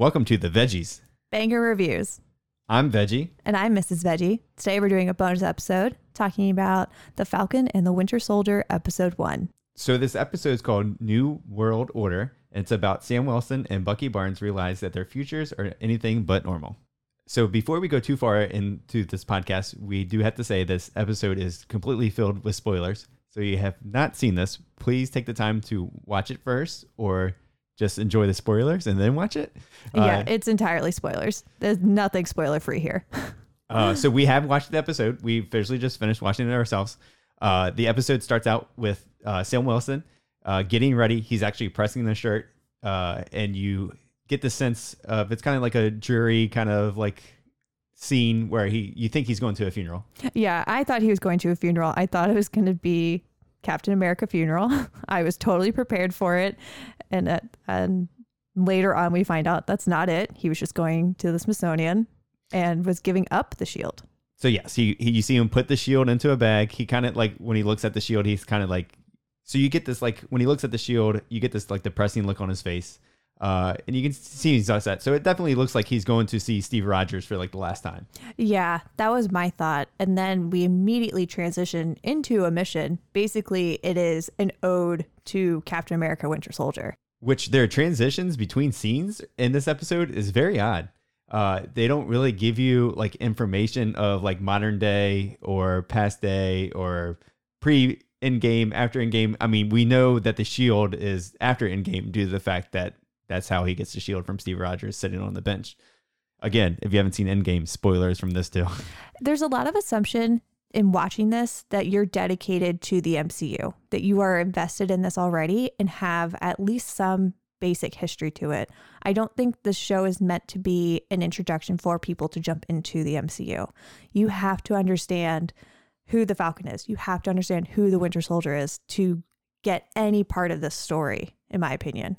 Welcome to the Veggys. Banger Reviews. I'm Veggie. And I'm Mrs. Veggie. Today we're doing a bonus episode talking about The Falcon and the Winter Soldier, Episode 1. So, this episode is called New World Order. And it's about Sam Wilson and Bucky Barnes realize that their futures are anything but normal. So, before we go too far into this podcast, we do have to say this episode is completely filled with spoilers. So, if you have not seen this, please take the time to watch it first or just enjoy the spoilers and then watch it. Yeah, Uh, it's entirely spoilers. There's nothing spoiler free here. Uh, so we have watched the episode. We officially just finished watching it ourselves. Uh, the episode starts out with uh, Sam Wilson uh, getting ready. He's actually pressing the shirt, uh, and you get the sense of it's kind of like a dreary kind of like scene where he you think he's going to a funeral. yeah, I thought he was going to a funeral. I thought it was going to be Captain America funeral. I was totally prepared for it. And, uh, and later on, we find out that's not it. He was just going to the Smithsonian and was giving up the shield. So yes, he, he you see him put the shield into a bag. He kind of like when he looks at the shield, he's kind of like so you get this like when he looks at the shield, you get this like depressing look on his face. Uh, and you can see he's upset. So it definitely looks like he's going to see Steve Rogers for like the last time. Yeah, that was my thought. And then we immediately transition into a mission. Basically, it is an ode to Captain America Winter Soldier. which their transitions between scenes in this episode is very odd. Uh, they don't really give you like information of like modern day or past day or pre Endgame, after Endgame. I mean, we know that the shield is after Endgame due to the fact that that's how he gets the shield from Steve Rogers sitting on the bench. Again, if you haven't seen Endgame, spoilers from this too. There's a lot of assumption in watching this that you're dedicated to the MCU, that you are invested in this already and have at least some basic history to it. I don't think this show is meant to be an introduction for people to jump into the MCU. You have to understand who the Falcon is. You have to understand who the Winter Soldier is to get any part of this story, in my opinion.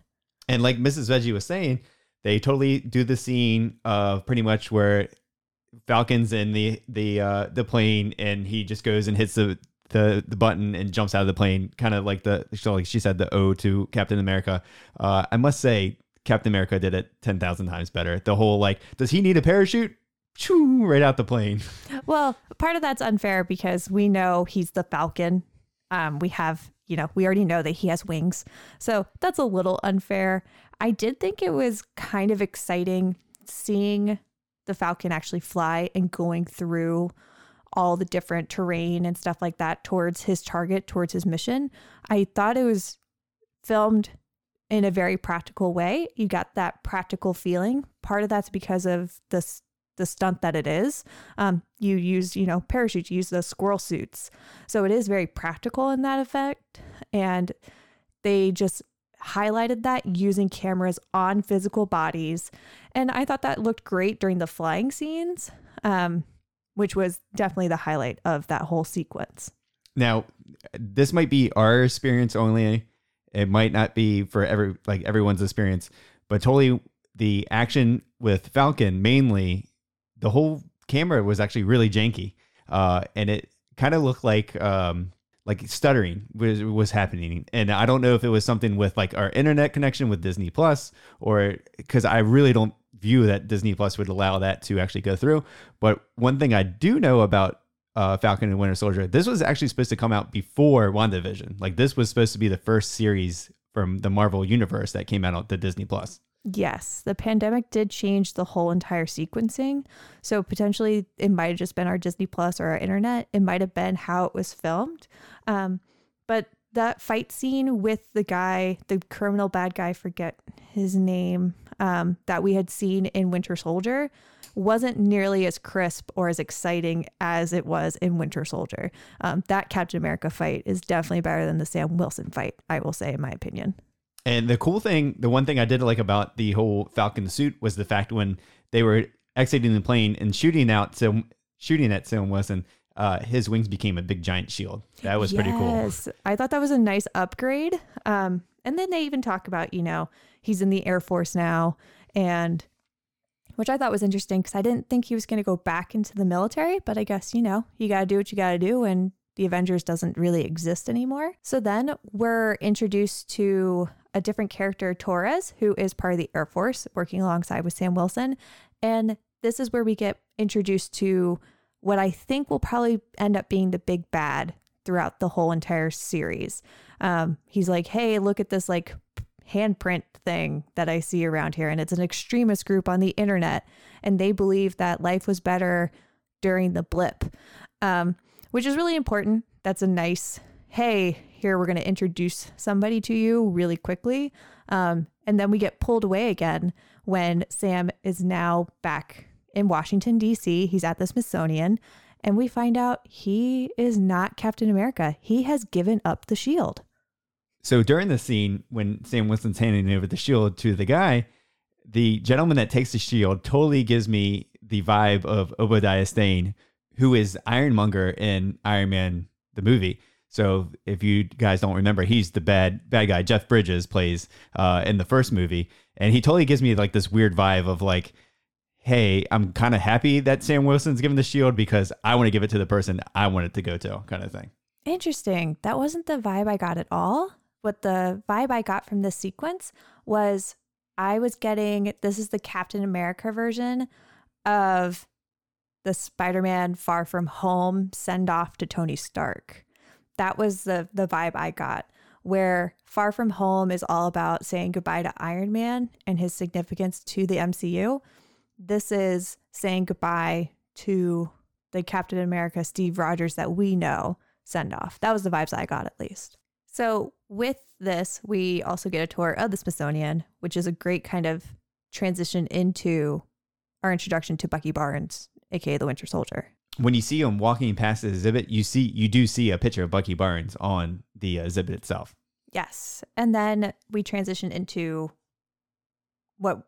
And like Mrs. Veggie was saying, they totally do the scene of pretty much where Falcon's in the the uh, the plane and he just goes and hits the the, the button and jumps out of the plane, kind of like the so like she said the O to Captain America. Uh, I must say, Captain America did it ten thousand times better. The whole like, does he need a parachute? Choo, right out the plane. Well, part of that's unfair because we know he's the Falcon. Um, we have, you know, we already know that he has wings. So that's a little unfair. I did think it was kind of exciting seeing the Falcon actually fly and going through all the different terrain and stuff like that towards his target, towards his mission. I thought it was filmed in a very practical way. You got that practical feeling. Part of that's because of this the stunt that it is. Um, you use, you know, parachutes, you use the squirrel suits. So it is very practical in that effect. And they just highlighted that using cameras on physical bodies. And I thought that looked great during the flying scenes, um, which was definitely the highlight of that whole sequence. Now, this might be our experience only. It might not be for every like everyone's experience, but totally the action with Falcon mainly, the whole camera was actually really janky, uh, and it kind of looked like um, like stuttering was was happening. And I don't know if it was something with like our internet connection with Disney Plus, or because I really don't view that Disney Plus would allow that to actually go through. But one thing I do know about uh, Falcon and Winter Soldier. This was actually supposed to come out before WandaVision. Like this was supposed to be the first series from the Marvel universe that came out on the Disney Plus. Yes, the pandemic did change the whole entire sequencing. So potentially it might have just been our Disney Plus or our internet. It might have been how it was filmed. Um, but that fight scene with the guy, the criminal bad guy, forget his name, um, that we had seen in Winter Soldier wasn't nearly as crisp or as exciting as it was in Winter Soldier. Um, that Captain America fight is definitely better than the Sam Wilson fight, I will say, in my opinion. And the cool thing, the one thing I did like about the whole Falcon suit was the fact when they were exiting the plane and shooting out so shooting at Sam Wilson, uh, his wings became a big giant shield. That was pretty cool. Yes, I thought that was a nice upgrade. Um, and then they even talk about, you know, he's in the Air Force now, and which I thought was interesting because I didn't think he was going to go back into the military, but I guess, you know, you got to do what you got to do. And the Avengers doesn't really exist anymore. So then we're introduced to a different character, Torres, who is part of the Air Force, working alongside with Sam Wilson. And this is where we get introduced to what I think will probably end up being the big bad throughout the whole entire series. Um, he's like, hey, look at this like handprint thing that I see around here. And it's an extremist group on the internet. And they believe that life was better during the blip, um, which is really important. That's a nice, hey, here we're going to introduce somebody to you really quickly. Um, and then we get pulled away again when Sam is now back in Washington, D.C. He's at the Smithsonian. And we find out he is not Captain America. He has given up the shield. So during the scene when Sam Wilson's handing over the shield to the guy, the gentleman that takes the shield totally gives me the vibe of Obadiah Stane, who is Ironmonger in Iron Man the movie. So if you guys don't remember, he's the bad bad guy. Jeff Bridges plays uh, in the first movie, and he totally gives me like this weird vibe of like, hey, I'm kind of happy that Sam Wilson's given the shield because I want to give it to the person I want it to go to, kind of thing. Interesting. That wasn't the vibe I got at all. What the vibe I got from this sequence was I was getting this is the Captain America version of the Spider Man Far From Home send off to Tony Stark. That was the, the vibe I got, where Far From Home is all about saying goodbye to Iron Man and his significance to the MCU. This is saying goodbye to the Captain America Steve Rogers that we know send off. That was the vibes I got at least. So, with this, we also get a tour of the Smithsonian, which is a great kind of transition into our introduction to Bucky Barnes, aka the Winter Soldier. When you see him walking past the exhibit, you see you do see a picture of Bucky Barnes on the exhibit itself. Yes, and then we transition into what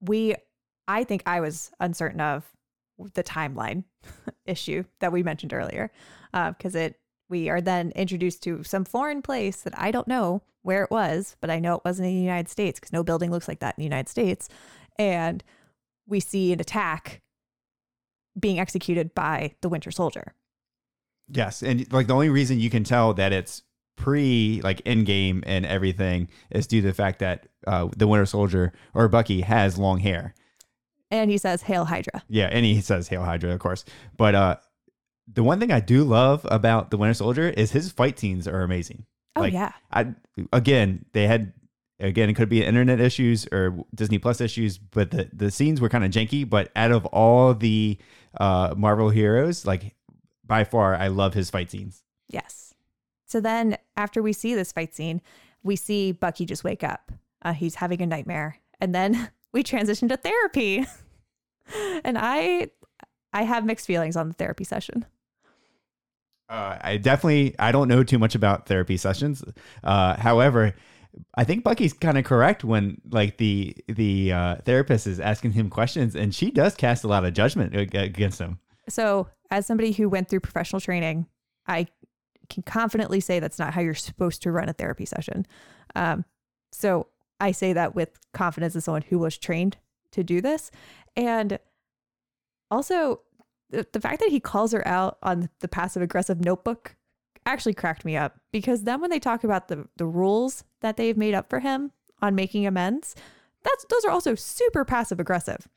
we I think I was uncertain of the timeline issue that we mentioned earlier, because uh, it we are then introduced to some foreign place that I don't know where it was, but I know it wasn't in the United States because no building looks like that in the United States. And we see an attack being executed by the Winter Soldier. Yes, and like the only reason you can tell that it's pre like Endgame and everything is due to the fact that uh, the Winter Soldier or Bucky has long hair. And he says "Hail Hydra." Yeah, and he says "Hail Hydra," of course. But uh, the one thing I do love about the Winter Soldier is his fight scenes are amazing. Oh like, yeah. I again they had again it could be internet issues or Disney Plus issues, but the the scenes were kind of janky. But out of all the uh, Marvel heroes, like by far, I love his fight scenes. Yes. So then after we see this fight scene, we see Bucky just wake up. Uh, he's having a nightmare, and then we transition to therapy. and I I have mixed feelings on the therapy session. Uh, I definitely I don't know too much about therapy sessions. Uh, however, I think Bucky's kind of correct when like the the uh, therapist is asking him questions, and she does cast a lot of judgment against him. So, as somebody who went through professional training, I can confidently say that's not how you're supposed to run a therapy session. Um, so I say that with confidence as someone who was trained to do this, and also the, the fact that he calls her out on the passive aggressive notebook actually cracked me up because then when they talk about the the rules that they've made up for him on making amends, that's those are also super passive aggressive.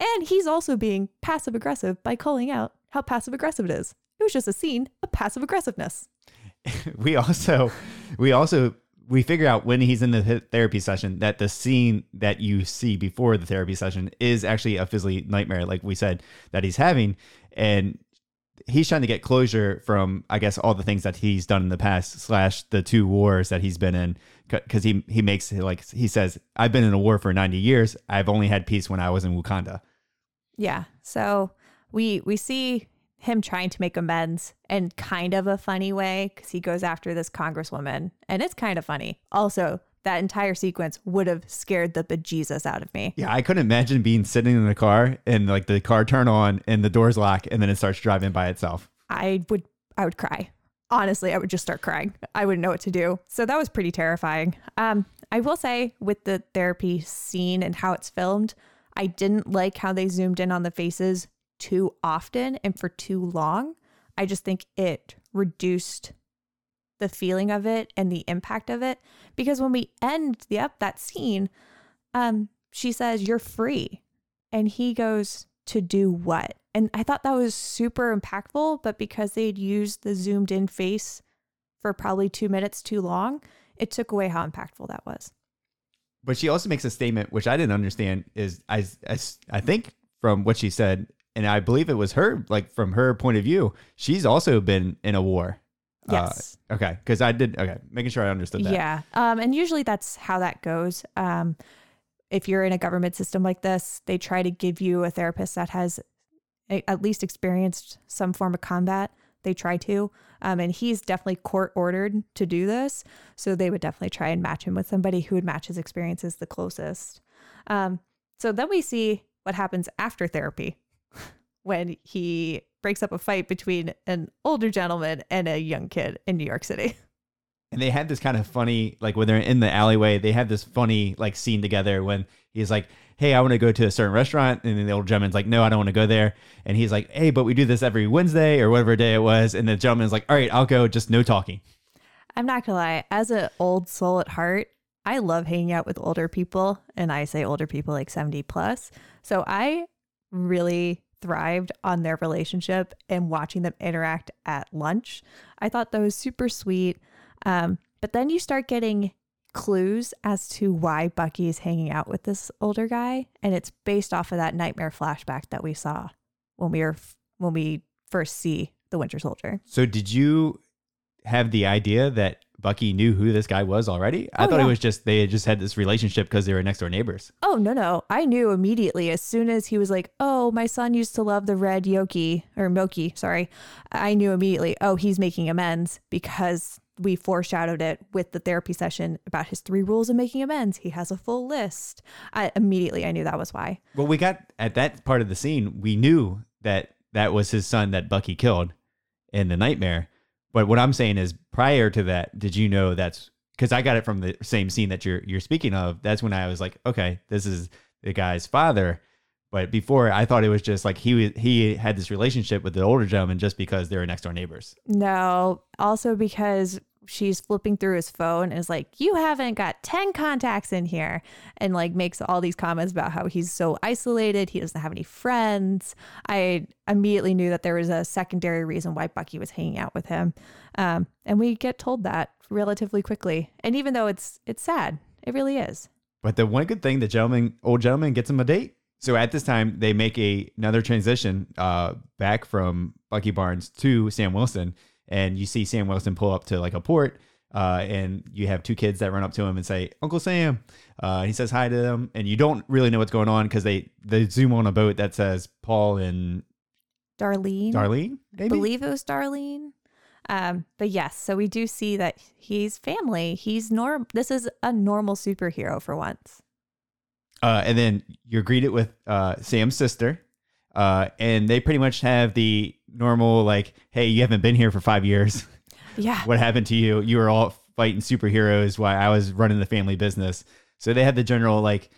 And he's also being passive aggressive by calling out how passive aggressive it is. It was just a scene of passive aggressiveness. we also we also we figure out when he's in the therapy session that the scene that you see before the therapy session is actually a physically nightmare, like we said that he's having, and he's trying to get closure from, I guess, all the things that he's done in the past slash the two wars that he's been in, because he he makes like he says, I've been in a war for ninety years. I've only had peace when I was in Wakanda. Yeah, so we we see him trying to make amends in kind of a funny way because he goes after this congresswoman and it's kind of funny. Also, that entire sequence would have scared the bejesus out of me. Yeah, I couldn't imagine being sitting in the car and like the car turn on and the doors lock and then it starts driving by itself. I would I would cry. Honestly, I would just start crying. I wouldn't know what to do. So that was pretty terrifying. Um, I will say with the therapy scene and how it's filmed, I didn't like how they zoomed in on the faces too often and for too long. I just think it reduced the feeling of it and the impact of it because when we end the up that scene um she says you're free and he goes to do what and i thought that was super impactful but because they'd used the zoomed in face for probably two minutes too long it took away how impactful that was But she also makes a statement which I didn't understand. Is I I, I think from what she said, and I believe it was her, like from her point of view, she's also been in a war. Yes Uh, okay, because I did. Okay, making sure I understood that. Yeah. Um, and usually that's how that goes. Um, if you're in a government system like this, they try to give you a therapist that has a- at least experienced some form of combat. They try to. Um, and he's definitely court ordered to do this. So they would definitely try and match him with somebody who would match his experiences the closest. Um, so then we see what happens after therapy when he breaks up a fight between an older gentleman and a young kid in New York City. And they had this kind of funny, like when they're in the alleyway, they had this funny like scene together when he's like, "Hey, I want to go to a certain restaurant," and then the old gentleman's like, "No, I don't want to go there," and he's like, "Hey, but we do this every Wednesday or whatever day it was," and the gentleman's like, "All right, I'll go, just no talking." I'm not gonna lie, as an old soul at heart, I love hanging out with older people, and I say older people like 70 plus. So I really thrived on their relationship and watching them interact at lunch. I thought that was super sweet. Um, but then you start getting clues as to why Bucky is hanging out with this older guy, and it's based off of that nightmare flashback that we saw when we were when we first see the Winter Soldier. So did you have the idea that Bucky knew who this guy was already? I Oh, thought yeah. it was just they had just had this relationship because they were next door neighbors. Oh, no, no. I knew immediately as soon as he was like, oh, my son used to love the red yoki or milky. Sorry. I knew immediately, oh, he's making amends because we foreshadowed it with the therapy session about his three rules of making amends. He has a full list. I immediately I knew that was why. Well, we got at that part of the scene, we knew that that was his son that Bucky killed in the nightmare. But what I'm saying is, prior to that, did you know that's because I got it from the same scene that you're you're speaking of? That's when I was like, okay, this is the guy's father. But before, I thought it was just like he was, he had this relationship with the older gentleman just because they were next door neighbors. No, also because she's flipping through his phone and is like, You haven't got 10 contacts in here. And like makes all these comments about how he's so isolated. He doesn't have any friends. I immediately knew that there was a secondary reason why Bucky was hanging out with him. Um, and we get told that relatively quickly. And even though it's it's sad, it really is. But the one good thing, the gentleman, old gentleman, gets him a date. So at this time, they make a another transition uh, back from Bucky Barnes to Sam Wilson, and you see Sam Wilson pull up to like a port, uh, and you have two kids that run up to him and say, "Uncle Sam." Uh, he says hi to them, and you don't really know what's going on because they they zoom on a boat that says Paul and Darlene. Darlene. I believe it was Darlene. Um, but yes, so we do see that he's family. He's norm. This is a normal superhero for once. Uh, and then you're greeted with uh, Sam's sister, uh, and they pretty much have the normal like, "Hey, you haven't been here for five years. Yeah. what happened to you? You were all fighting superheroes while I was running the family business." So they had the general like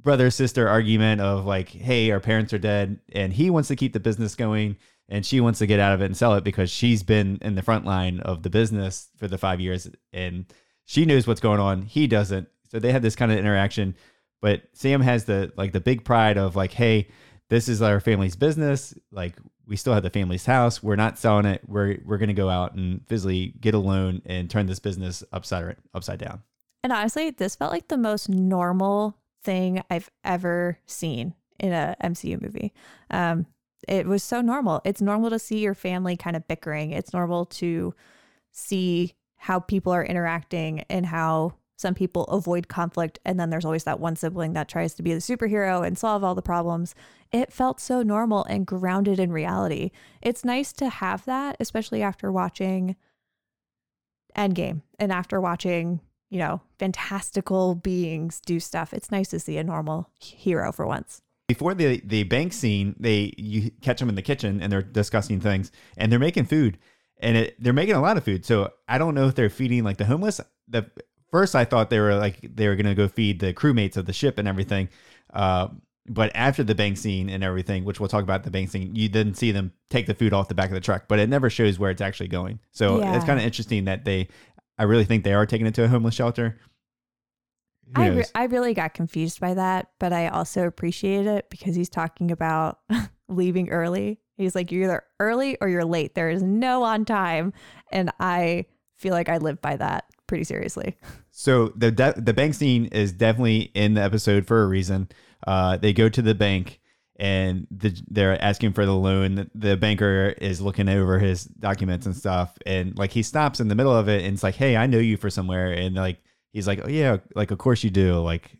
brother sister argument of like, "Hey, our parents are dead, and he wants to keep the business going." And she wants to get out of it and sell it because she's been in the front line of the business for the five years and she knows what's going on. He doesn't. So they have this kind of interaction but Sam has the like the big pride of like, hey, this is our family's business. Like we still have the family's house. We're not selling it. We're we're gonna go out and physically get a loan and turn this business upside upside down. And honestly, this felt like the most normal thing I've ever seen in a MCU movie. Um, it was so normal. It's normal to see your family kind of bickering. It's normal to see how people are interacting and how some people avoid conflict. And then there's always that one sibling that tries to be the superhero and solve all the problems. It felt so normal and grounded in reality. It's nice to have that, especially after watching Endgame and after watching, you know, fantastical beings do stuff. It's nice to see a normal hero for once. Before the the bank scene, they you catch them in the kitchen and they're discussing things and they're making food and it, they're making a lot of food. So I don't know if they're feeding like the homeless. The first I thought they were like they were gonna go feed the crewmates of the ship and everything. Uh, But after the bank scene and everything, which we'll talk about the bank scene, you then see them take the food off the back of the truck, but it never shows where it's actually going. So Yeah. it's kind of interesting that they, I really think they are taking it to a homeless shelter. I, re- I really got confused by that, but I also appreciate it because he's talking about leaving early. He's like, you're either early or you're late. There is no on time. And I feel like I live by that pretty seriously. So the de- the bank scene is definitely in the episode for a reason. Uh, they go to the bank and the, they're asking for the loan. The banker is looking over his documents and stuff, and like he stops in the middle of it and it's like, "Hey, I know you for somewhere," and like he's like, "Oh yeah, like of course you do." Like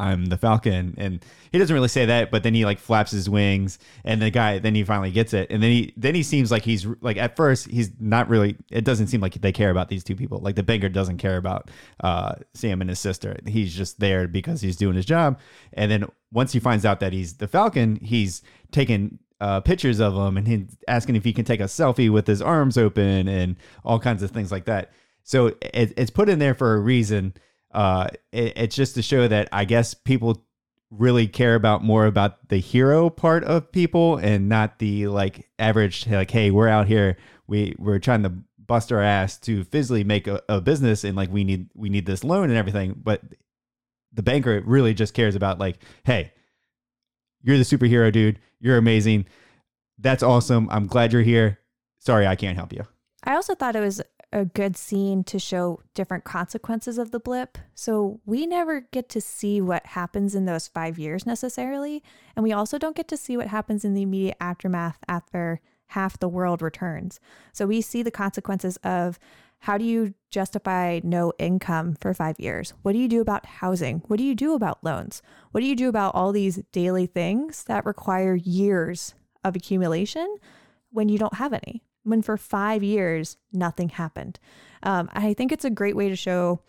I'm the Falcon, and he doesn't really say that, but then he like flaps his wings, and the guy then he finally gets it, and then he then he seems like he's like at first he's not really. It doesn't seem like they care about these two people. Like the banker doesn't care about uh, Sam and his sister. He's just there because he's doing his job, and then once he finds out that he's the Falcon, he's taking uh, pictures of him and he's asking if he can take a selfie with his arms open and all kinds of things like that. So it, it's put in there for a reason. Uh, it, it's just to show that I guess people really care about more about the hero part of people and not the like average like hey we're out here we we're trying to bust our ass to physically make a, a business and like we need we need this loan and everything. But the banker really just cares about like hey you're the superhero dude. You're amazing. That's awesome. I'm glad you're here. Sorry i can't help you. I also thought it was a good scene to show different consequences of the blip. So we never get to see what happens in those five years necessarily. And we also don't get to see what happens in the immediate aftermath after half the world returns. So we see the consequences of how do you justify no income for five years? What do you do about housing? What do you do about loans? What do you do about all these daily things that require years of accumulation when you don't have any? When for five years nothing happened. Um, I think it's a great way to show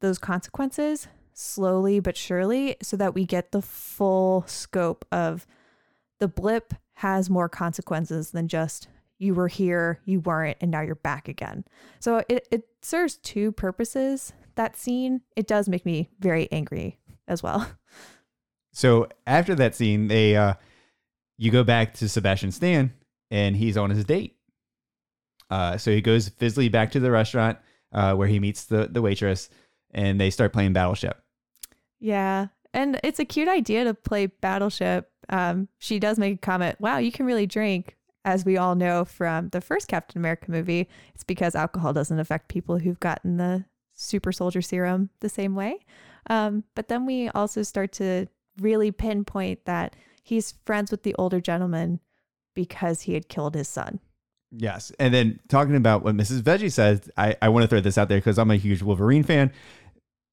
those consequences slowly but surely so that we get the full scope of the blip has more consequences than just you were here, you weren't, and now you're back again. So it, it serves two purposes. That scene, it does make me very angry as well. So after that scene, they uh, you go back to Sebastian Stan, and he's on his date. Uh, so he goes physically back to the restaurant uh, where he meets the the waitress, and they start playing Battleship. Yeah. And it's a cute idea to play Battleship. Um, she does make a comment, wow, you can really drink. As we all know from the first Captain America movie, it's because alcohol doesn't affect people who've gotten the super soldier serum the same way. Um, but then we also start to really pinpoint that he's friends with the older gentleman because he had killed his son. Yes, and then talking about what Mrs. Veggie says, I, I want to throw this out there because I'm a huge Wolverine fan.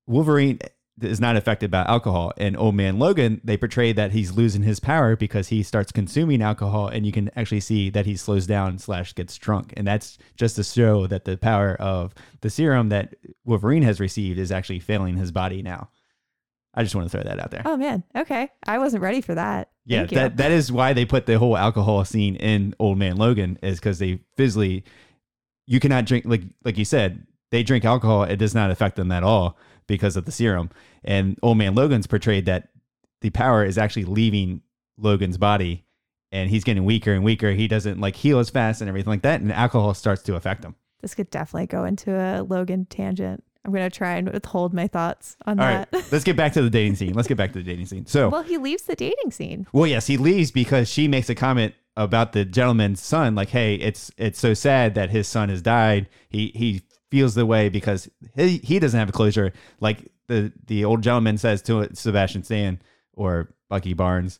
Wolverine is not affected by alcohol, and Old Man Logan they portray that he's losing his power because he starts consuming alcohol, and you can actually see that he slows down slash gets drunk, and that's just to show that the power of the serum that Wolverine has received is actually failing his body now. I just want to throw that out there. Oh man, okay. I wasn't ready for that. Yeah, that that is why they put the whole alcohol scene in Old Man Logan is because they physically, you cannot drink like like you said they drink alcohol. It does not affect them at all because of the serum. And Old Man Logan's portrayed that the power is actually leaving Logan's body, and he's getting weaker and weaker. He doesn't like heal as fast and everything like that, and alcohol starts to affect him. this could definitely go into a Logan tangent. I'm gonna try and withhold my thoughts on All that. right, let's get back to the dating scene. Let's get back to the dating scene. So, Well, he leaves the dating scene. Well, yes, he leaves because she makes a comment about the gentleman's son, like, "Hey, it's it's so sad that his son has died. He he feels the way because he he doesn't have a closure." Like the the old gentleman says to Sebastian Stan or Bucky Barnes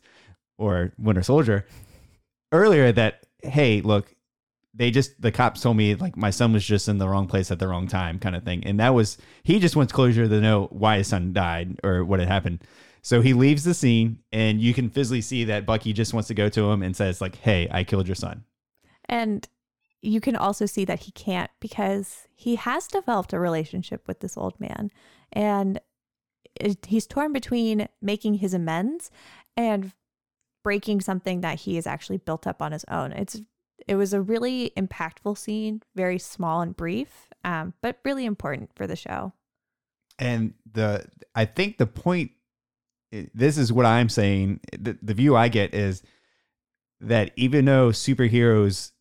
or Winter Soldier earlier that, "Hey, look." They just the cops told me like my son was just in the wrong place at the wrong time, kind of thing, and that was he just wants closure to know why his son died or what had happened. So he leaves the scene, and you can physically see that Bucky just wants to go to him and says, like, hey, I killed your son. And you can also see that he can't because he has developed a relationship with this old man. And he's torn between making his amends and breaking something that he has actually built up on his own. It's it was a really impactful scene, very small and brief, um, but really important for the show. And the I think the point this is what I'm saying. The, the view I get is that even though superheroes,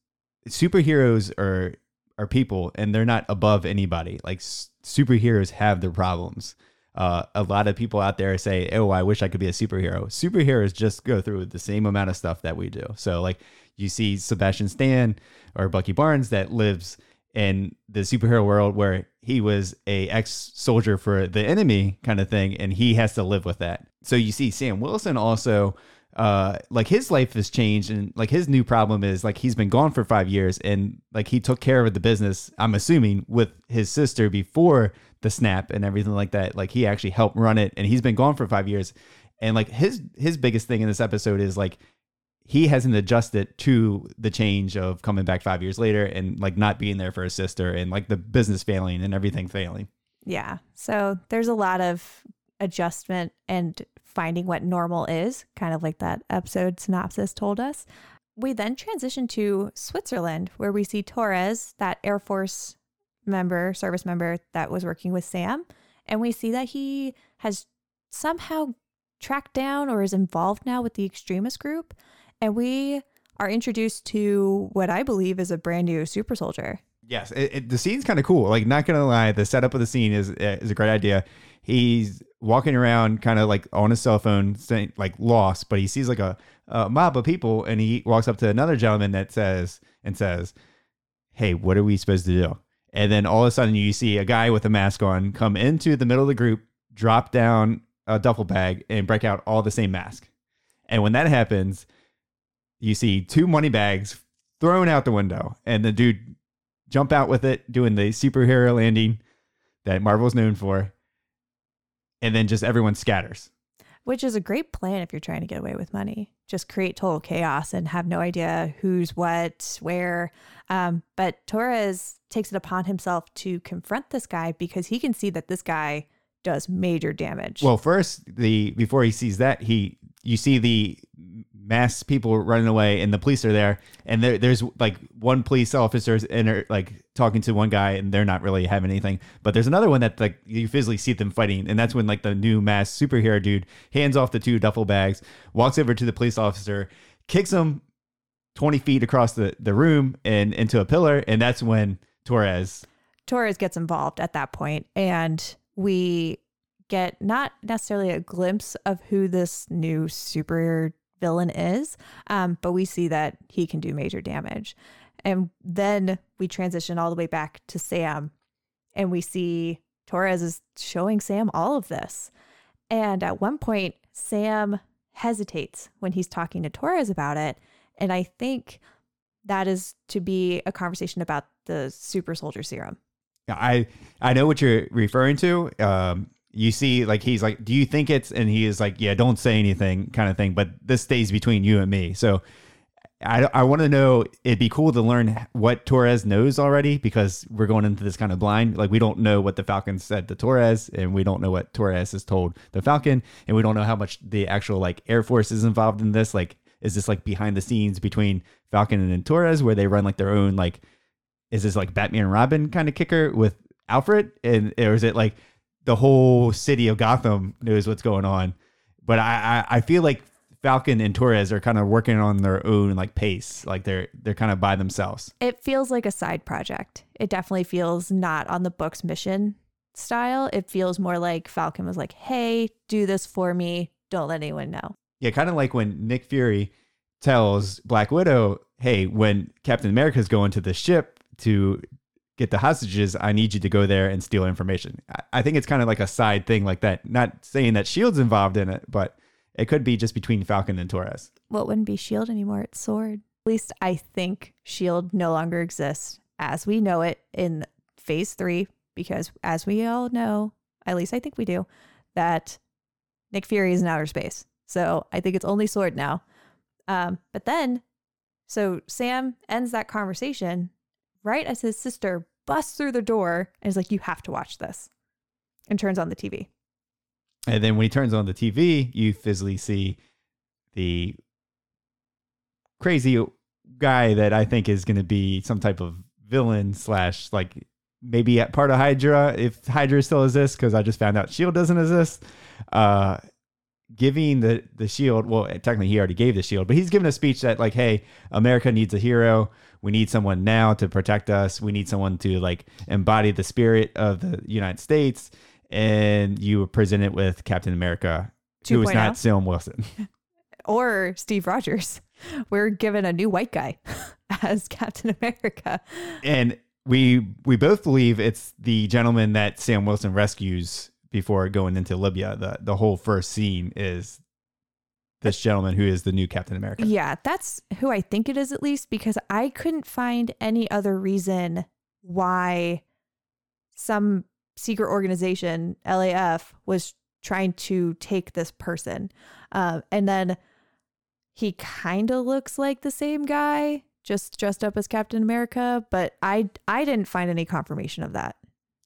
superheroes are are people and they're not above anybody. Like superheroes have their problems. Uh, a lot of people out there say, "Oh, I wish I could be a superhero." Superheroes just go through the same amount of stuff that we do. So, like, you see Sebastian Stan or Bucky Barnes that lives in the superhero world where he was a ex-soldier for the enemy kind of thing, and he has to live with that. So you see Sam Wilson also uh like his life has changed and like his new problem is like he's been gone for five years and like he took care of the business i'm assuming with his sister before the snap and everything like that like he actually helped run it and he's been gone for five years and like his his biggest thing in this episode is like he hasn't adjusted to the change of coming back five years later and like not being there for his sister and like the business failing and everything failing Yeah. So there's a lot of adjustment and finding what normal is, kind of like that episode synopsis told us. We then transition to Switzerland, where we see Torres, that Air Force member, service member that was working with Sam. And we see that he has somehow tracked down or is involved now with the extremist group. And we are introduced to what I believe is a brand new super soldier. Yes, it, it, the scene's kind of cool. Like, not gonna lie, the setup of the scene is uh, is a great idea. He's walking around, kind of like on his cell phone, saying like lost, but he sees like a, a mob of people, and he walks up to another gentleman that says and says, "Hey, what are we supposed to do?" And then all of a sudden, you see a guy with a mask on come into the middle of the group, drop down a duffel bag, and break out all the same mask. And when that happens, you see two money bags thrown out the window, and the dude jump out with it, doing the superhero landing that Marvel's known for, and then just everyone scatters. which is a great plan if you're trying to get away with money. Just create total chaos and have no idea who's what, where. Um, but Torres takes it upon himself to confront this guy because he can see that this guy does major damage. Well, first, the before he sees that, he you see the mass people running away, and the police are there, and there, there's like one police officer and like talking to one guy, and they're not really having anything. But there's another one that like you physically see them fighting, and that's when like the new mass superhero dude hands off the two duffel bags, walks over to the police officer, kicks him twenty feet across the the room and into a pillar, and that's when Torres Torres gets involved at that point, and we get not necessarily a glimpse of who this new super villain is, um, but we see that he can do major damage. And then we transition all the way back to Sam, and we see Torres is showing Sam all of this. And at one point, Sam hesitates when he's talking to Torres about it. And I think that is to be a conversation about the super soldier serum. I I know what you're referring to. Um, you see, like he's like, "Do you think it's?" And he is like, "Yeah, don't say anything," kind of thing. But this stays between you and me. So I I want to know. It'd be cool to learn what Torres knows already because we're going into this kind of blind. Like we don't know what the Falcon said to Torres, and we don't know what Torres has told the Falcon, and we don't know how much the actual like Air Force is involved in this. Like, is this like behind the scenes between Falcon and Torres, where they run like their own like is this like Batman and Robin kind of kicker with Alfred, and or is it like the whole city of Gotham knows what's going on? But I I, I feel like Falcon and Torres are kind of working on their own like pace, like they're they're kind of by themselves. It feels like a side project. It definitely feels not on the book's mission style. It feels more like Falcon was like, hey, do this for me. Don't let anyone know. Yeah, kind of like when Nick Fury tells Black Widow, "Hey, when Captain America's going to the ship to get the hostages, I need you to go there and steal information." I, think it's kind of like a side thing like that. Not saying that Shield's involved in it, but it could be just between Falcon and Torres. Well, it wouldn't be S.H.I.E.L.D. anymore. It's S.W.O.R.D. At least I think S.H.I.E.L.D. no longer exists as we know it in phase three, because as we all know, at least I think we do, that Nick Fury is in outer space. So I think it's only S.W.O.R.D. now. Um, but then, so Sam ends that conversation right as his sister busts through the door and is like, You have to watch this, and turns on the TV. And then when he turns on the TV, you physically see the crazy guy that I think is going to be some type of villain slash like maybe at part of Hydra if Hydra still exists because I just found out Shield doesn't exist. Uh, giving the the shield. Well, technically, he already gave the shield, but he's given a speech that like, "Hey, America needs a hero. We need someone now to protect us. We need someone to like embody the spirit of the United States." And you were presented with Captain America, who was 2.0. not oh. Sam Wilson. or Steve Rogers. We're given a new white guy as Captain America. and we we both believe it's the gentleman that Sam Wilson rescues before going into Libya. The the whole first scene is this gentleman who is the new Captain America. Yeah, that's who I think it is at least because I couldn't find any other reason why some secret organization, LAF, was trying to take this person. Uh, and then he kind of looks like the same guy, just dressed up as Captain America, but I I didn't find any confirmation of that.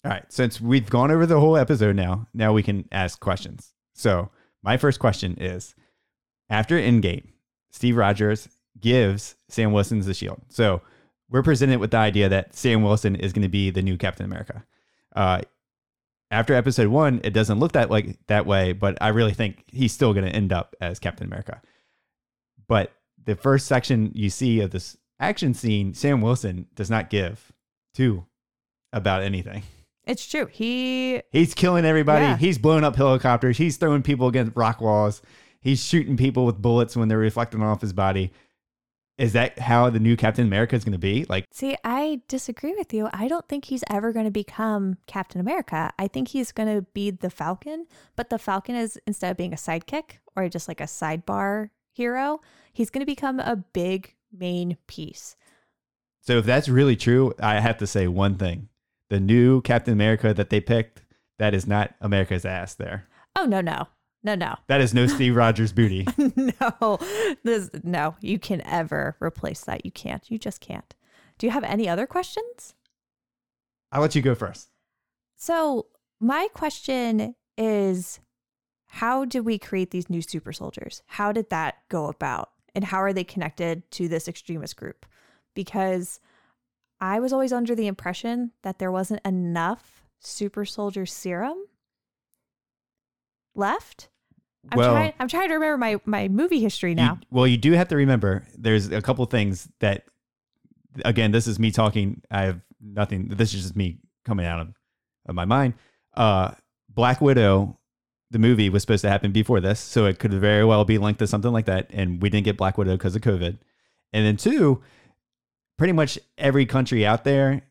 All right, since we've gone over the whole episode now, now we can ask questions. So my first question is: After Endgame, Steve Rogers gives Sam Wilson the shield. So we're presented with the idea that Sam Wilson is going to be the new Captain America. Uh, after Episode One, it doesn't look that like that way, but I really think he's still going to end up as Captain America. But the first section you see of this action scene, Sam Wilson does not give two about anything. It's true. He He's killing everybody. Yeah. He's blowing up helicopters. He's throwing people against rock walls. He's shooting people with bullets when they're reflecting off his body. Is that how the new Captain America is going to be? Like, See, I disagree with you. I don't think he's ever going to become Captain America. I think he's going to be the Falcon, but the Falcon is instead of being a sidekick or just like a sidebar hero, he's going to become a big main piece. so if that's really true, I have to say one thing: the new Captain America that they picked, that is not America's ass. There, Oh, no, no. No, no. that is no Steve Rogers booty. no. This no, you can ever replace that. You can't. You just can't. Do you have any other questions? I'll let you go first. So, my question is how did we create these new super soldiers? How did that go about? And how are they connected to this extremist group? Because I was always under the impression that there wasn't enough super soldier serum left. I'm well, trying I'm trying to remember my my movie history You- now. well, you do have to remember there's a couple things that, again, this is me talking. I have nothing. This is just me coming out of, of my mind. Uh, Black Widow, the movie was supposed to happen before this, so it could very well be linked to something like that. And we didn't get Black Widow because of COVID. And then two, pretty much every country out there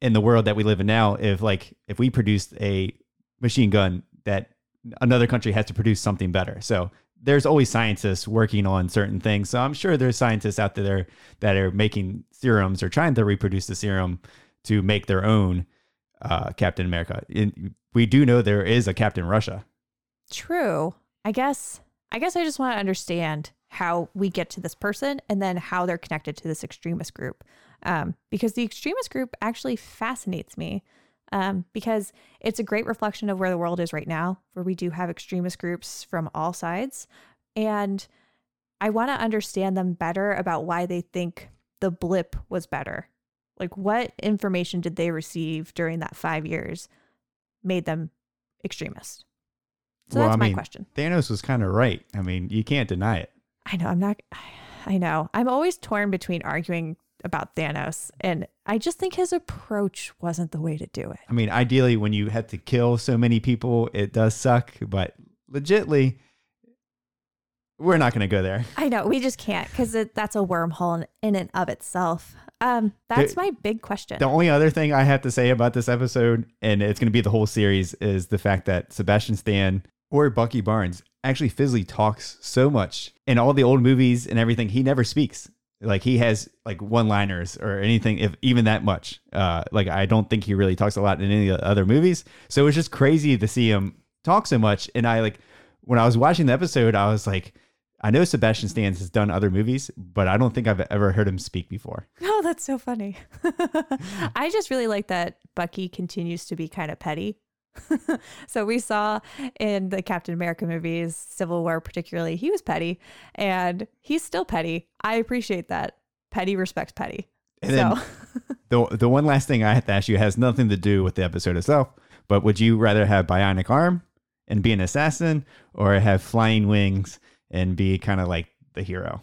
in the world that we live in now, if like if we produced a machine gun that another country has to produce something better. So there's always scientists working on certain things. So I'm sure there's scientists out there that are making serums or trying to reproduce the serum to make their own uh, Captain America. In, we do know there is a Captain Russia. True. I guess I guess I just want to understand how we get to this person and then how they're connected to this extremist group. Um, because the extremist group actually fascinates me. Um, because it's a great reflection of where the world is right now, where we do have extremist groups from all sides. And I want to understand them better about why they think the blip was better. Like, what information did they receive during that five years made them extremist? So Well, that's I my mean, question. Thanos was kind of right. I mean, you can't deny it. I know I'm not. I know I'm always torn between arguing about Thanos, and I just think his approach wasn't the way to do it. I mean, ideally, when you have to kill so many people, it does suck. But legitly, we're not going to go there. I know we just can't because that's a wormhole in, in and of itself. Um, that's The- my big question. The only other thing I have to say about this episode, and it's going to be the whole series, is the fact that Sebastian Stan or Bucky Barnes actually physically talks so much in all the old movies and everything. He never speaks. Like he has like one liners or anything, if even that much. Uh, like I don't think he really talks a lot in any other movies. So it's just crazy to see him talk so much. And I like when I was watching the episode, I was like, I know Sebastian Stan has done other movies, but I don't think I've ever heard him speak before. Oh, that's so funny. I just really like that Bucky continues to be kind of petty. so we saw in the Captain America movies, Civil War particularly, he was petty and he's still petty. I appreciate that. Petty respects petty. And so then the the one last thing I have to ask you has nothing to do with the episode itself, but would you rather have bionic arm and be an assassin, or have flying wings and be kind of like the hero?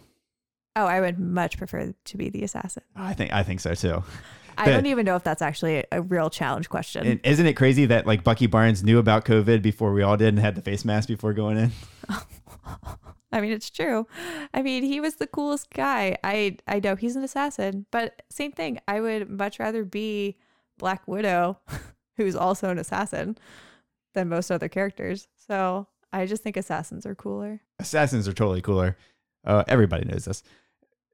Oh, I would much prefer to be the assassin. I think I think so too. I don't even know if that's actually a real challenge question. And isn't it crazy that like Bucky Barnes knew about COVID before we all did and had the face mask before going in? I mean, it's true. I mean, he was the coolest guy. I I know he's an assassin, but same thing. I would much rather be Black Widow, who's also an assassin, than most other characters. So I just think assassins are cooler. Assassins are totally cooler. Uh, everybody knows this.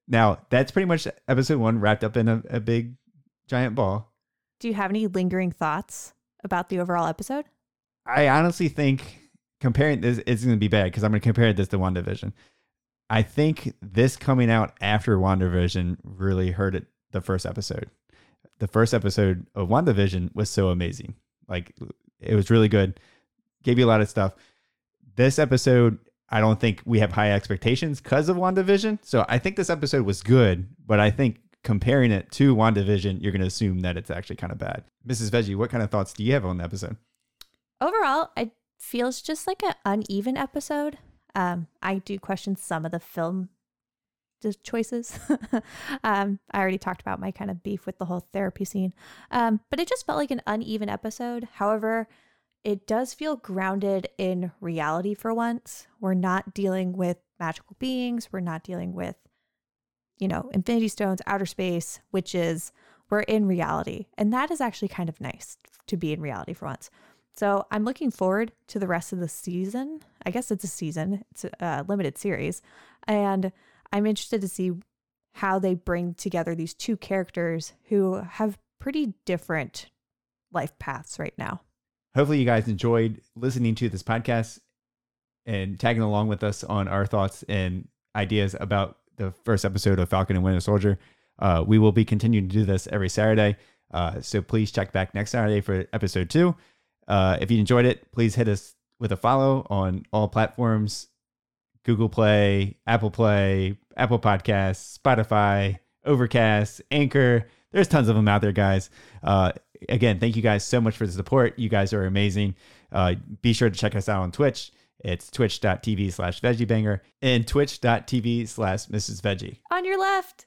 Now that's pretty much episode one wrapped up in a, a big giant ball. Do you have any lingering thoughts about the overall episode? I honestly think comparing this is going to be bad because I'm going to compare this to WandaVision. I think this coming out after WandaVision really hurt it the first episode. The first episode of WandaVision was so amazing. Like it was really good. Gave you a lot of stuff. This episode, I don't think we have high expectations because of WandaVision. So I think this episode was good, but I think comparing it to WandaVision, you're going to assume that it's actually kind of bad. Mrs. Veggie, what kind of thoughts do you have on the episode? Overall, it feels just like an uneven episode. Um, I do question some of the film choices. um, I already talked about my kind of beef with the whole therapy scene, um, but it just felt like an uneven episode. However, it does feel grounded in reality for once. We're not dealing with magical beings. We're not dealing with you know, infinity stones, outer space, witches, we're in reality. And that is actually kind of nice to be in reality for once. So I'm looking forward to the rest of the season. I guess it's a season, it's a uh, limited series. And I'm interested to see how they bring together these two characters who have pretty different life paths right now. Hopefully, you guys enjoyed listening to this podcast and tagging along with us on our thoughts and ideas about the first episode of Falcon and Winter Soldier. Uh, we will be continuing to do this every Saturday. Uh, so please check back next Saturday for episode two. Uh, if you enjoyed it, please hit us with a follow on all platforms Google Play, Apple Play, Apple Podcasts, Spotify, Overcast, Anchor. There's tons of them out there, guys. Uh, again, thank you guys so much for the support. You guys are amazing. Uh, be sure to check us out on Twitch. It's twitch.tv slash veggiebanger and twitch.tv slash Mrs. Veggie. On your left.